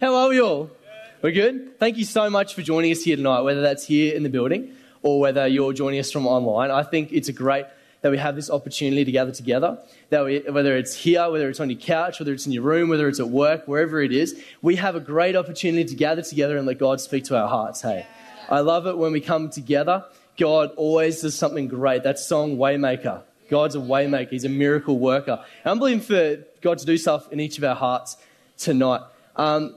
How are we all? We're good? Thank you so much for joining us here tonight, whether that's here in the building or whether you're joining us from online. I think it's a great that we have this opportunity to gather together. That we, whether it's here, whether it's on your couch, whether it's in your room, whether it's at work, wherever it is, we have a great opportunity to gather together and let God speak to our hearts. Hey, I love it when we come together. God always does something great. That song, Waymaker. God's a waymaker. He's a miracle worker. And I'm believing for God to do stuff in each of our hearts tonight. Um,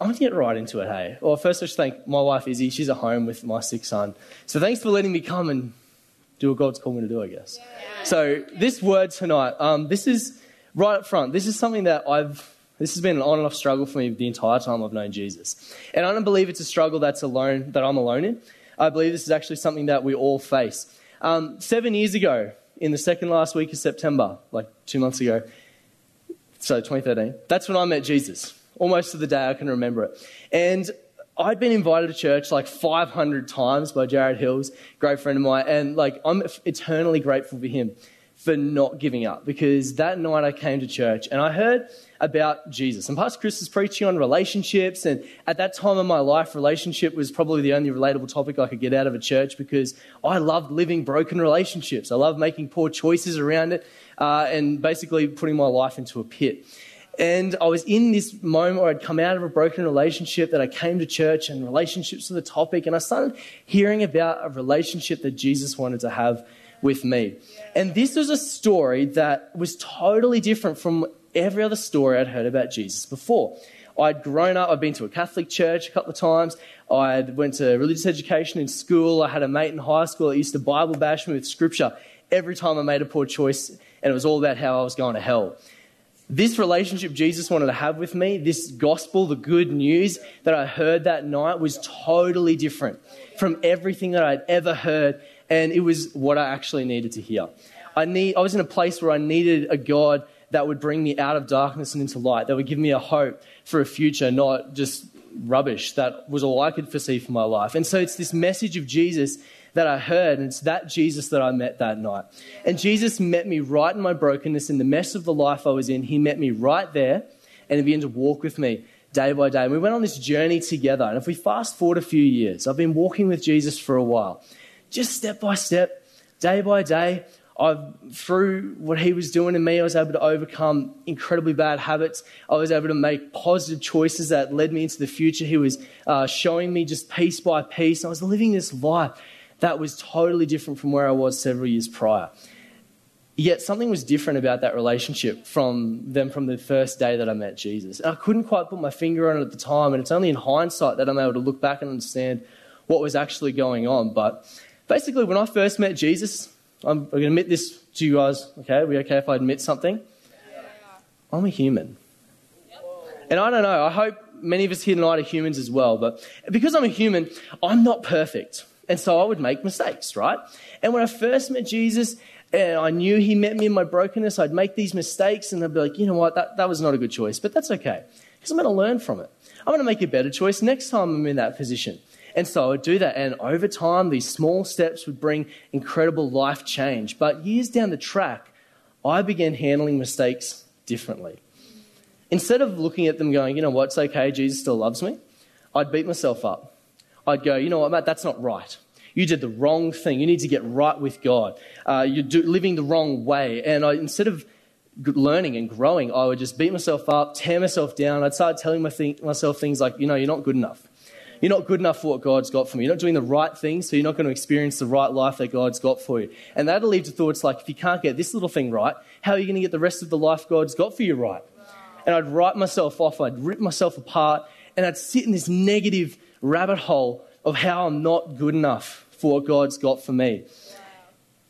I'm going to get right into it, hey. Well, first, I just thank my wife, Izzy. She's at home with my sick son. So thanks for letting me come and do what God's called me to do, I guess. Yeah. So this word tonight, um, this is right up front. This is something that I've, this has been an on and off struggle for me the entire time I've known Jesus. And I don't believe it's a struggle that's alone, that I'm alone in. I believe this is actually something that we all face. Um, seven years ago, in the second last week of September, like two months ago, so 2013, that's when I met Jesus almost to the day I can remember it. And I'd been invited to church like 500 times by Jared Hills, great friend of mine, and like I'm eternally grateful for him for not giving up because that night I came to church and I heard about Jesus. And Pastor Chris was preaching on relationships, and at that time in my life, relationship was probably the only relatable topic I could get out of a church because I loved living broken relationships. I loved making poor choices around it uh, and basically putting my life into a pit. And I was in this moment where I'd come out of a broken relationship that I came to church and relationships were the topic. And I started hearing about a relationship that Jesus wanted to have with me. And this was a story that was totally different from every other story I'd heard about Jesus before. I'd grown up, I'd been to a Catholic church a couple of times. I went to religious education in school. I had a mate in high school that used to Bible bash me with scripture every time I made a poor choice. And it was all about how I was going to hell. This relationship Jesus wanted to have with me, this gospel, the good news that I heard that night was totally different from everything that I'd ever heard, and it was what I actually needed to hear. I, need, I was in a place where I needed a God that would bring me out of darkness and into light, that would give me a hope for a future, not just rubbish. That was all I could foresee for my life. And so it's this message of Jesus that I heard, and it's that Jesus that I met that night. And Jesus met me right in my brokenness, in the mess of the life I was in. He met me right there, and he began to walk with me day by day. And we went on this journey together. And if we fast forward a few years, I've been walking with Jesus for a while, just step by step, day by day. I've, through what he was doing in me, I was able to overcome incredibly bad habits. I was able to make positive choices that led me into the future. He was uh, showing me just piece by piece. I was living this life that was totally different from where I was several years prior. Yet something was different about that relationship from them from the first day that I met Jesus. And I couldn't quite put my finger on it at the time, and it's only in hindsight that I'm able to look back and understand what was actually going on. But basically, when I first met Jesus, I'm, I'm going to admit this to you guys. Okay, are we okay if I admit something? I'm a human. And I don't know, I hope many of us here tonight are humans as well, but because I'm a human, I'm not perfect. And so I would make mistakes, right? And when I first met Jesus, and I knew he met me in my brokenness, I'd make these mistakes and I'd be like, you know what, that, that was not a good choice, but that's okay. Because I'm going to learn from it. I'm going to make a better choice next time I'm in that position. And so I would do that. And over time, these small steps would bring incredible life change. But years down the track, I began handling mistakes differently. Instead of looking at them going, you know what, it's okay, Jesus still loves me, I'd beat myself up. I'd go, you know what, Matt, that's not right. You did the wrong thing. You need to get right with God. Uh, you're do, living the wrong way. And I, instead of learning and growing, I would just beat myself up, tear myself down. I'd start telling my myself things like, you know, you're not good enough. You're not good enough for what God's got for me. You're not doing the right thing, so you're not going to experience the right life that God's got for you. And that'll lead to thoughts like, if you can't get this little thing right, how are you going to get the rest of the life God's got for you right? And I'd write myself off, I'd rip myself apart, and I'd sit in this negative rabbit hole of how I'm not good enough for what God's got for me.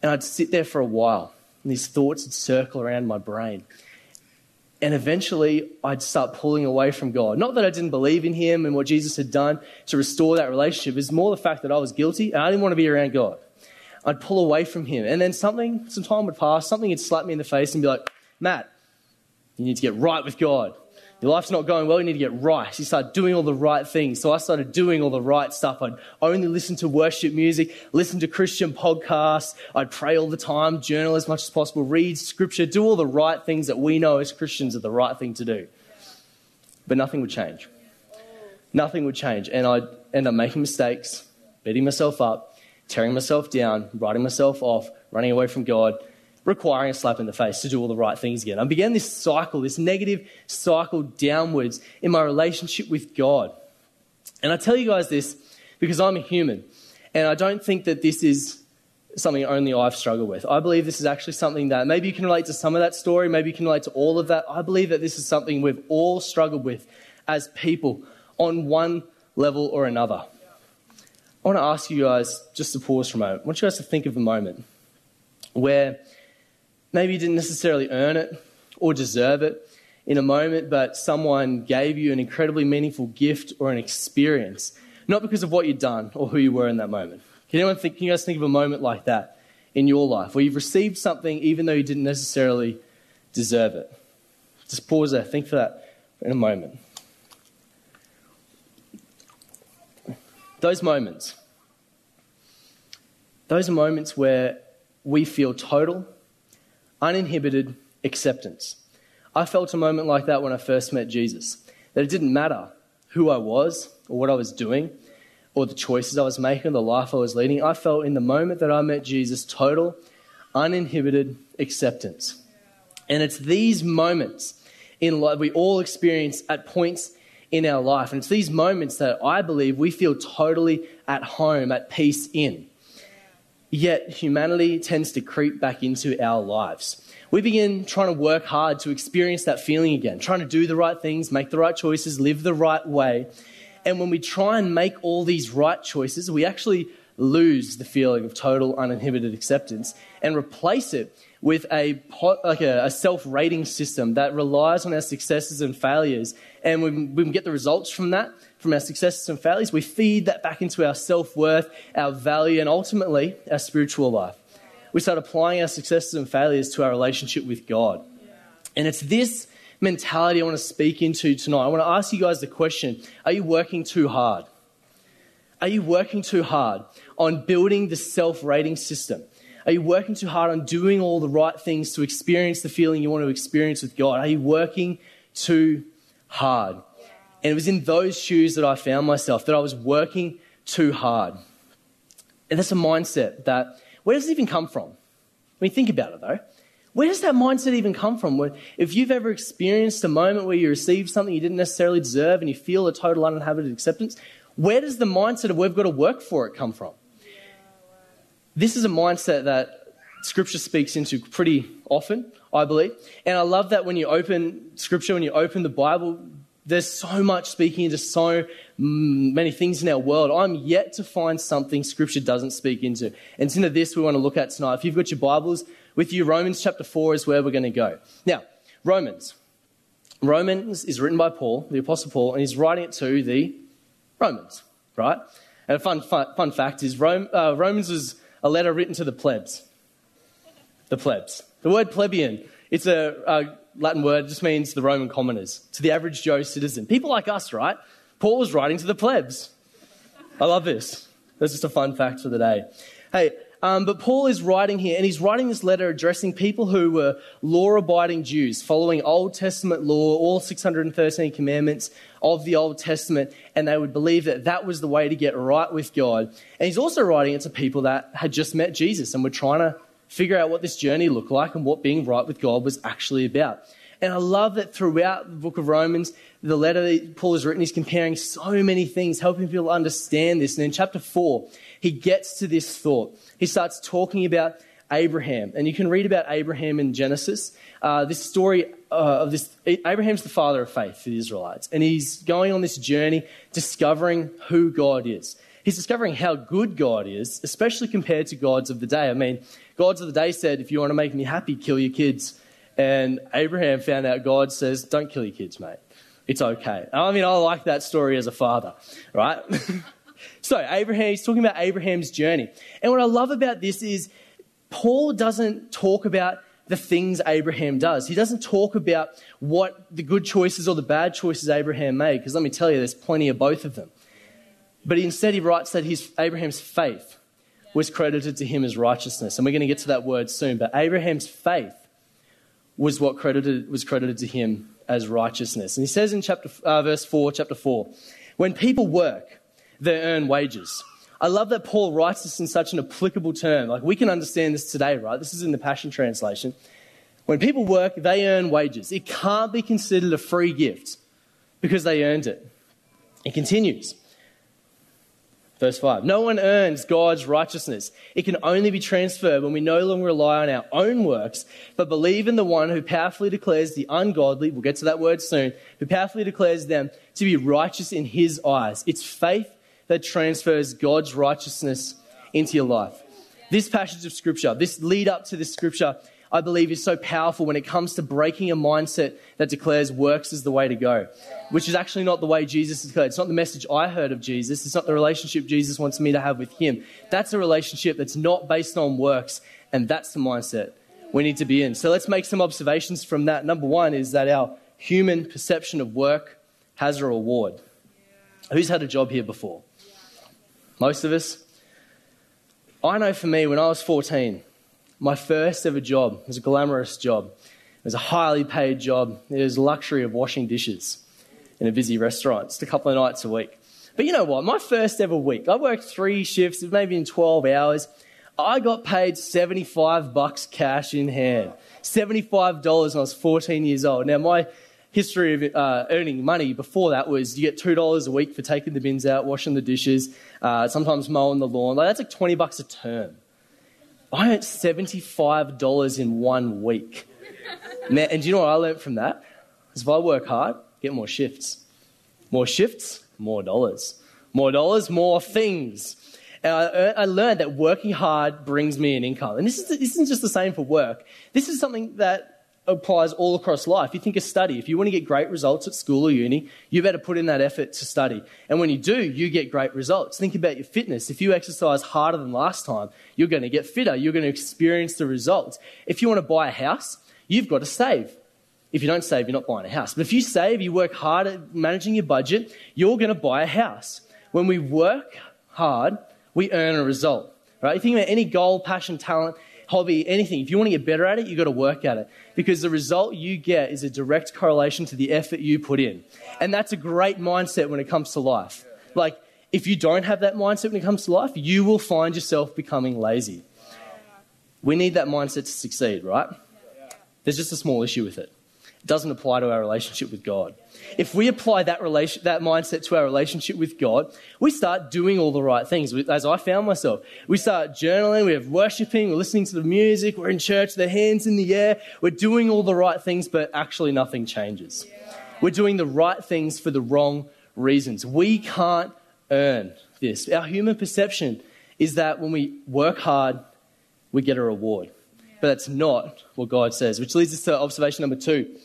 And I'd sit there for a while, and these thoughts would circle around my brain. And eventually, I'd start pulling away from God. Not that I didn't believe in Him and what Jesus had done to restore that relationship, it's more the fact that I was guilty and I didn't want to be around God. I'd pull away from Him. And then something, some time would pass, something would slap me in the face and be like, Matt, you need to get right with God. Your life's not going well, you need to get right. You start doing all the right things. So I started doing all the right stuff. I'd only listen to worship music, listen to Christian podcasts. I'd pray all the time, journal as much as possible, read scripture, do all the right things that we know as Christians are the right thing to do. But nothing would change. nothing would change. And I'd end up making mistakes, beating myself up, tearing myself down, writing myself off, running away from God, requiring a slap in the face to do all the right things again. I began this cycle, this negative cycle downwards in my relationship with God. And I tell you guys this because I'm a human. And I don't think that this is something only I've struggled with. I believe this is actually something that maybe you can relate to some of that story, maybe you can relate to all of that. I believe that this is something we've all struggled with as people on one level or another. I want to ask you guys just to pause for a moment. I want you guys to think of a moment where maybe you didn't necessarily earn it or deserve it in a moment, but someone gave you an incredibly meaningful gift or an experience, not because of what you'd done or who you were in that moment. Can anyone think, can you guys think of a moment like that in your life where you've received something even though you didn't necessarily deserve it? Just pause there, think for that in a moment. Those moments, those are moments where we feel total, uninhibited acceptance. I felt a moment like that when I first met Jesus. That it didn't matter who I was or what I was doing or the choices I was making, or the life I was leading. I felt in the moment that I met Jesus total, uninhibited acceptance. And it's these moments in life we all experience at points in our life. And it's these moments that I believe we feel totally at home, at peace in. Yet humanity tends to creep back into our lives we begin trying to work hard to experience that feeling again, trying to do the right things, make the right choices, live the right way. And when we try and make all these right choices, we actually lose the feeling of total uninhibited acceptance and replace it with a, like a, a self-rating system that relies on our successes and failures. And when we get the results from that, from our successes and failures, we feed that back into our self-worth, our value, and ultimately our spiritual life we start applying our successes and failures to our relationship with God. And it's this mentality I want to speak into tonight. I want to ask you guys the question Are you working too hard? Are you working too hard on building the self rating system? Are you working too hard on doing all the right things to experience the feeling you want to experience with God? Are you working too hard? And it was in those shoes that I found myself, that I was working too hard. And that's a mindset that where does it even come from? When you think about it, though, where does that mindset even come from? If you've ever experienced a moment where you received something you didn't necessarily deserve and you feel a total uninhabited acceptance, where does the mindset of we've got to work for it come from? This is a mindset that Scripture speaks into pretty often, I believe. And I love that when you open Scripture, when you open the Bible, there's so much speaking into so many things in our world. I'm yet to find something Scripture doesn't speak into. And it's into this we want to look at tonight. If you've got your Bibles with you, Romans chapter 4 is where we're going to go. Now, Romans. Romans is written by Paul, the Apostle Paul, and he's writing it to the Romans, right? And a fun, fun, fun fact is Rome, uh, Romans was a letter written to the plebs. The plebs. The word plebeian, it's a, a Latin word just means the Roman commoners, to the average Joe citizen. People like us, right? Paul was writing to the plebs. I love this. That's just a fun fact for the day. Hey, um, but Paul is writing here, and he's writing this letter addressing people who were law abiding Jews, following Old Testament law, all 613 commandments of the Old Testament, and they would believe that that was the way to get right with God. And he's also writing it to people that had just met Jesus and were trying to figure out what this journey looked like and what being right with God was actually about. And I love that throughout the book of Romans, the letter that Paul has written, he's comparing so many things, helping people understand this. And in chapter 4, he gets to this thought. He starts talking about Abraham. And you can read about Abraham in Genesis. Uh, this story uh, of this Abraham's the father of faith for the Israelites. And he's going on this journey discovering who God is. He's discovering how good God is, especially compared to gods of the day. I mean, gods of the day said, if you want to make me happy, kill your kids. And Abraham found out God says, don't kill your kids, mate. It's okay. I mean, I like that story as a father, right? so, Abraham, he's talking about Abraham's journey. And what I love about this is Paul doesn't talk about the things Abraham does. He doesn't talk about what the good choices or the bad choices Abraham made, because let me tell you, there's plenty of both of them. But instead, he writes that his, Abraham's faith was credited to him as righteousness. And we're going to get to that word soon. But Abraham's faith was what credited, was credited to him as righteousness. And he says in chapter, uh, verse 4, chapter 4, When people work, they earn wages. I love that Paul writes this in such an applicable term. Like we can understand this today, right? This is in the Passion Translation. When people work, they earn wages. It can't be considered a free gift because they earned it. It continues. Verse 5 No one earns God's righteousness. It can only be transferred when we no longer rely on our own works, but believe in the one who powerfully declares the ungodly, we'll get to that word soon, who powerfully declares them to be righteous in his eyes. It's faith that transfers God's righteousness into your life. This passage of scripture, this lead up to this scripture, I believe is so powerful when it comes to breaking a mindset that declares works is the way to go, which is actually not the way Jesus declared. It's not the message I heard of Jesus. It's not the relationship Jesus wants me to have with him. That's a relationship that's not based on works, and that's the mindset we need to be in. So let's make some observations from that. Number one is that our human perception of work has a reward. Who's had a job here before? Most of us. I know for me, when I was 14, my first ever job was a glamorous job. It was a highly paid job. It was luxury of washing dishes in a busy restaurant, just a couple of nights a week. But you know what? My first ever week, I worked three shifts, maybe in 12 hours. I got paid 75 bucks cash in hand. $75 when I was 14 years old. Now, my history of uh, earning money before that was you get $2 a week for taking the bins out, washing the dishes, uh, sometimes mowing the lawn. Like, that's like 20 bucks a term. I earned $75 in one week. Man, and do you know what I learned from that? Is if I work hard, get more shifts. More shifts, more dollars. More dollars, more things. And I, er, I learned that working hard brings me an income. And this, is, this isn't just the same for work. This is something that applies all across life. You think of study. If you want to get great results at school or uni, you better put in that effort to study. And when you do, you get great results. Think about your fitness. If you exercise harder than last time, you're going to get fitter. You're going to experience the results. If you want to buy a house, you've got to save. If you don't save, you're not buying a house. But if you save, you work hard at managing your budget, you're going to buy a house. When we work hard, we earn a result. Right? You think about any goal, passion, talent, hobby, anything, if you want to get better at it, you've got to work at it. Because the result you get is a direct correlation to the effort you put in. And that's a great mindset when it comes to life. Like, if you don't have that mindset when it comes to life, you will find yourself becoming lazy. We need that mindset to succeed, right? There's just a small issue with it. Doesn't apply to our relationship with God. If we apply that, relation, that mindset to our relationship with God, we start doing all the right things, as I found myself. We start journaling, we have worshiping, we're listening to the music, we're in church, the hands in the air, we're doing all the right things, but actually nothing changes. We're doing the right things for the wrong reasons. We can't earn this. Our human perception is that when we work hard, we get a reward. But that's not what God says, which leads us to observation number two.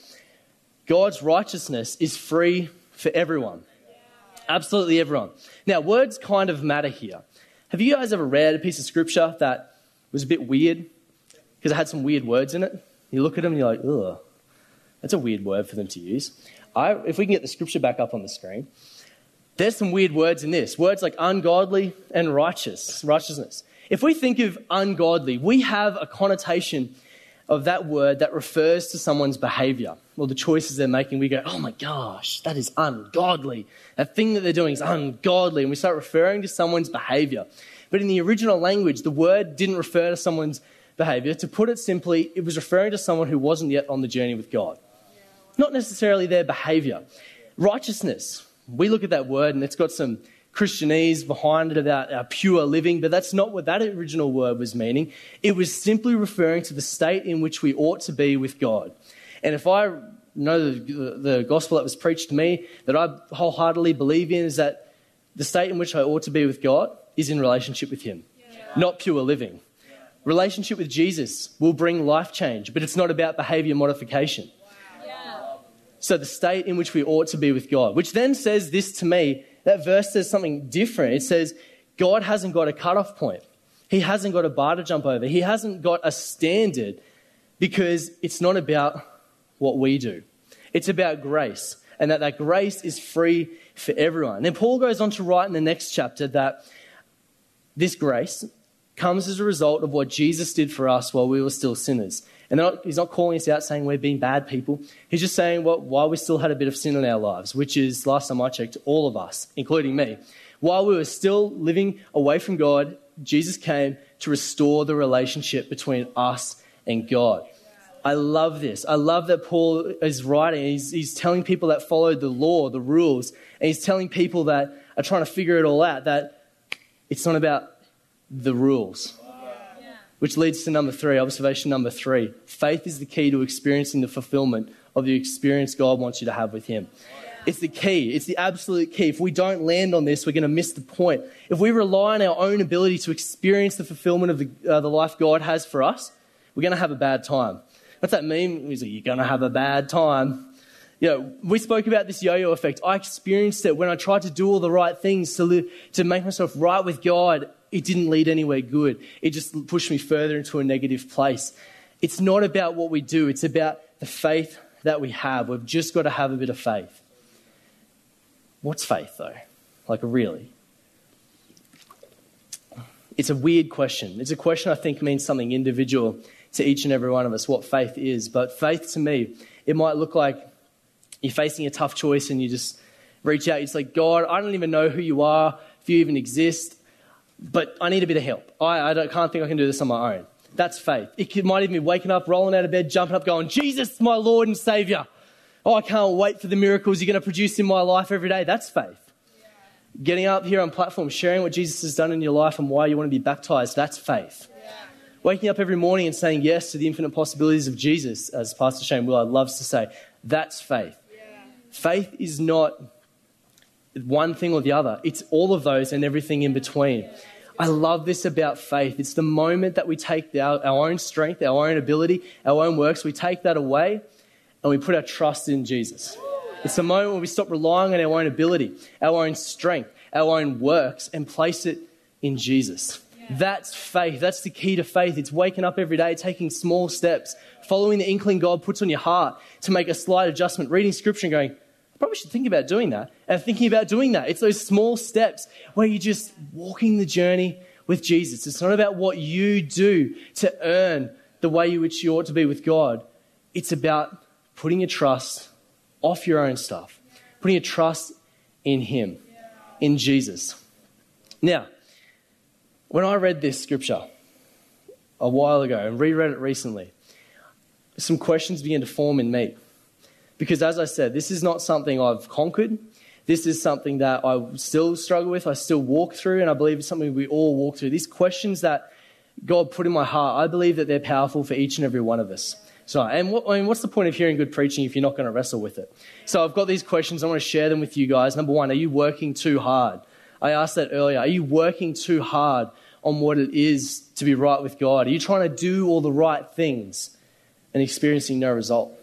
God's righteousness is free for everyone. Absolutely everyone. Now, words kind of matter here. Have you guys ever read a piece of scripture that was a bit weird because it had some weird words in it? You look at them and you're like, ugh, that's a weird word for them to use. I, if we can get the scripture back up on the screen, there's some weird words in this. Words like ungodly and righteous, righteousness. If we think of ungodly, we have a connotation of that word that refers to someone's behavior or the choices they're making, we go, oh my gosh, that is ungodly. That thing that they're doing is ungodly. And we start referring to someone's behavior. But in the original language, the word didn't refer to someone's behavior. To put it simply, it was referring to someone who wasn't yet on the journey with God. Not necessarily their behavior. Righteousness. We look at that word and it's got some Christianese behind it about our pure living, but that's not what that original word was meaning. It was simply referring to the state in which we ought to be with God. And if I know the, the gospel that was preached to me, that I wholeheartedly believe in, is that the state in which I ought to be with God is in relationship with Him, yeah. not pure living. Yeah. Relationship with Jesus will bring life change, but it's not about behavior modification. Wow. So, the state in which we ought to be with God, which then says this to me that verse says something different. It says, God hasn't got a cutoff point. He hasn't got a bar to jump over. He hasn't got a standard because it's not about what we do. It's about grace and that that grace is free for everyone. Then Paul goes on to write in the next chapter that this grace comes as a result of what Jesus did for us while we were still sinners. And not, he's not calling us out saying we're being bad people. He's just saying while we still had a bit of sin in our lives, which is, last time I checked, all of us, including me, while we were still living away from God, Jesus came to restore the relationship between us and God. I love this. I love that Paul is writing. He's, he's telling people that follow the law, the rules, and he's telling people that are trying to figure it all out that it's not about the rules. Which leads to number three, observation number three. Faith is the key to experiencing the fulfillment of the experience God wants you to have with Him. It's the key. It's the absolute key. If we don't land on this, we're going to miss the point. If we rely on our own ability to experience the fulfillment of the, uh, the life God has for us, we're going to have a bad time. What's that mean? Like, You're going to have a bad time. You know, we spoke about this yo-yo effect. I experienced it when I tried to do all the right things to, live, to make myself right with God. It didn't lead anywhere good. It just pushed me further into a negative place. It's not about what we do. It's about the faith that we have. We've just got to have a bit of faith. What's faith, though? Like, really? It's a weird question. It's a question I think means something individual to each and every one of us, what faith is. But faith to me, it might look like you're facing a tough choice and you just reach out. It's like, God, I don't even know who you are, if you even exist, but I need a bit of help. I, I can't think I can do this on my own. That's faith. It could, might even be waking up, rolling out of bed, jumping up, going, Jesus, my Lord and Savior. Oh, I can't wait for the miracles you're going to produce in my life every day. That's faith. Yeah. Getting up here on platform, sharing what Jesus has done in your life and why you want to be baptized, that's faith. Yeah. Waking up every morning and saying yes to the infinite possibilities of Jesus, as Pastor Shane Willard loves to say, that's faith. Faith is not one thing or the other, it's all of those and everything in between. I love this about faith. It's the moment that we take our, our own strength, our own ability, our own works, we take that away and we put our trust in Jesus. It's the moment when we stop relying on our own ability, our own strength, our own works, and place it in Jesus. That's faith. That's the key to faith. It's waking up every day, taking small steps, following the inkling God puts on your heart to make a slight adjustment, reading scripture and going, I probably should think about doing that, and thinking about doing that. It's those small steps where you're just walking the journey with Jesus. It's not about what you do to earn the way in which you ought to be with God. It's about putting your trust off your own stuff, putting your trust in Him, in Jesus. Now, when I read this scripture a while ago and reread it recently, some questions begin to form in me. Because as I said, this is not something I've conquered. This is something that I still struggle with, I still walk through, and I believe it's something we all walk through. These questions that God put in my heart, I believe that they're powerful for each and every one of us. So, and what, I mean, what's the point of hearing good preaching if you're not going to wrestle with it? So, I've got these questions. I want to share them with you guys. Number one, are you working too hard? I asked that earlier. Are you working too hard on what it is to be right with God? Are you trying to do all the right things and experiencing no result?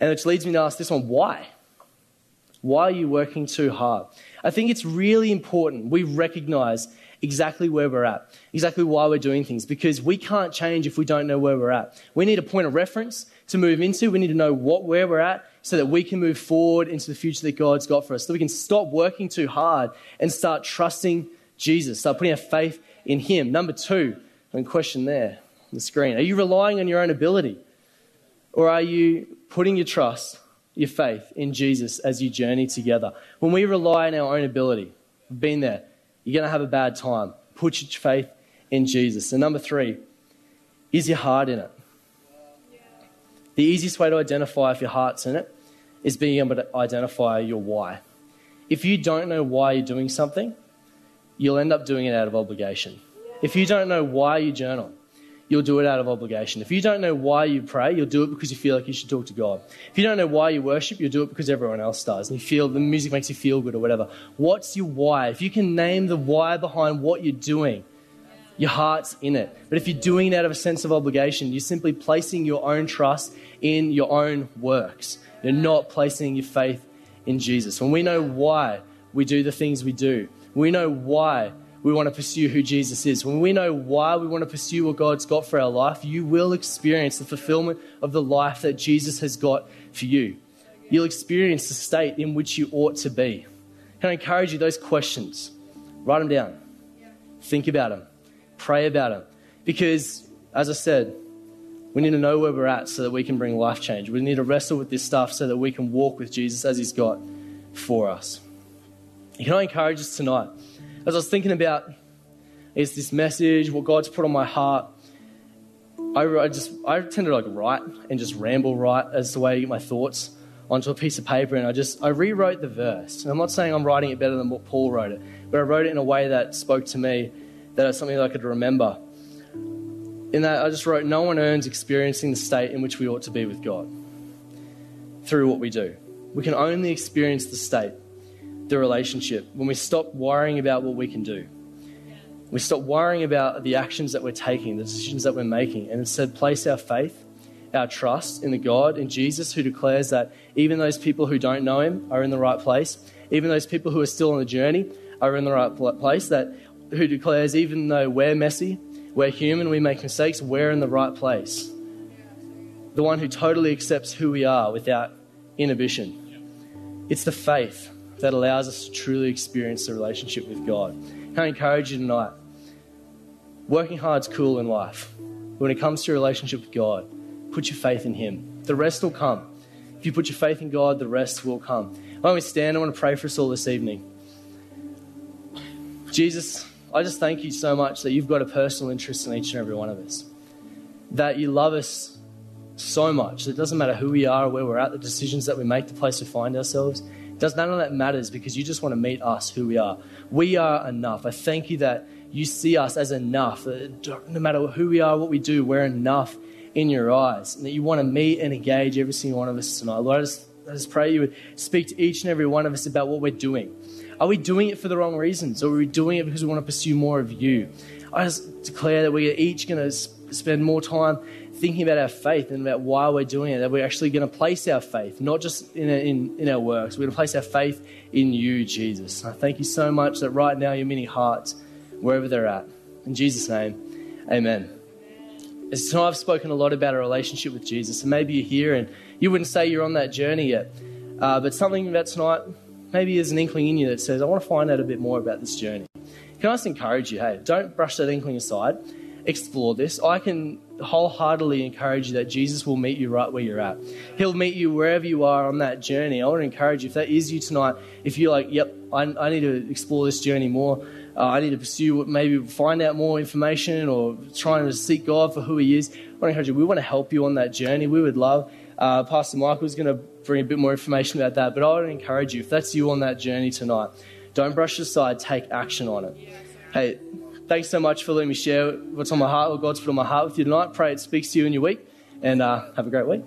And which leads me to ask this one why? Why are you working too hard? I think it's really important we recognize exactly where we're at, exactly why we're doing things, because we can't change if we don't know where we're at. We need a point of reference to move into. We need to know what, where we're at so that we can move forward into the future that God's got for us, so we can stop working too hard and start trusting Jesus, start putting our faith in Him. Number two, one question there on the screen. Are you relying on your own ability? Or are you putting your trust, your faith in Jesus as you journey together? When we rely on our own ability, we've been there, you're going to have a bad time. Put your faith in Jesus. And number three, is your heart in it? The easiest way to identify if your heart's in it is being able to identify your why. If you don't know why you're doing something, you'll end up doing it out of obligation. If you don't know why you journal, you'll do it out of obligation. If you don't know why you pray, you'll do it because you feel like you should talk to God. If you don't know why you worship, you'll do it because everyone else does. And you feel the music makes you feel good or whatever. What's your why? If you can name the why behind what you're doing, your heart's in it. But if you're doing it out of a sense of obligation, you're simply placing your own trust in your own works. You're not placing your faith in Jesus. When we know why we do the things we do, we know why we want to pursue who Jesus is. When we know why we want to pursue what God's got for our life, you will experience the fulfillment of the life that Jesus has got for you. You'll experience the state in which you ought to be. Can I encourage you, those questions, write them down. Think about them. Pray about them. Because, as I said, We need to know where we're at so that we can bring life change. We need to wrestle with this stuff so that we can walk with Jesus as He's got for us. Can I encourage us tonight? As I was thinking about is this message, what God's put on my heart, I, I just I tend to like write and just ramble right as the way I get my thoughts onto a piece of paper, and I just I rewrote the verse. And I'm not saying I'm writing it better than what Paul wrote it, but I wrote it in a way that spoke to me, that is something that I could remember. In that I just wrote, no one earns experiencing the state in which we ought to be with God through what we do. We can only experience the state, the relationship, when we stop worrying about what we can do. We stop worrying about the actions that we're taking, the decisions that we're making, and instead place our faith, our trust in the God, in Jesus, who declares that even those people who don't know Him are in the right place, even those people who are still on the journey are in the right place, that who declares even though we're messy, we're human, we make mistakes, we're in the right place. The one who totally accepts who we are without inhibition. It's the faith that allows us to truly experience the relationship with God. I encourage you tonight Working hard's cool in life. But when it comes to your relationship with God, put your faith in Him. The rest will come. If you put your faith in God, the rest will come. Why don't we stand? I want to pray for us all this evening. Jesus, I just thank you so much that you've got a personal interest in each and every one of us. That you love us so much. It doesn't matter who we are where we're at, the decisions that we make, the place we find ourselves. Does none of that matters because you just want to meet us who we are. We are enough. I thank you that you see us as enough. Uh, no matter who we are, what we do, we're enough in your eyes. And that you want to meet and engage every single one of us tonight. Lord, I just, I just pray you would speak to each and every one of us about what we're doing. Are we doing it for the wrong reasons? Or are we doing it because we want to pursue more of you? I just declare that we are each going to spend more time thinking about our faith and about why we're doing it, that we're actually going to place our faith, not just in, in, in our works, we're going to place our faith in you, Jesus. I thank you so much that right now you're meeting hearts wherever they're at. In Jesus' name, amen. As tonight I've spoken a lot about a relationship with Jesus, and maybe you're here and you wouldn't say you're on that journey yet, uh, but something about tonight maybe there's an inkling in you that says, I want to find out a bit more about this journey. Can I just encourage you, hey, don't brush that inkling aside. Explore this. I can wholeheartedly encourage you that Jesus will meet you right where you're at. He'll meet you wherever you are on that journey. I want to encourage you, if that is you tonight, if you're like, yep, I, I need to explore this journey more, uh, I need to pursue, maybe find out more information or trying to seek God for who He is. I want to encourage you, we want to help you on that journey. We would love. Uh, Pastor Michael's going to bring a bit more information about that, but I want to encourage you, if that's you on that journey tonight, don't brush aside, take action on it. Hey, thanks so much for letting me share what's on my heart, what God's put on my heart with you tonight. Pray it speaks to you in your week, and uh, have a great week.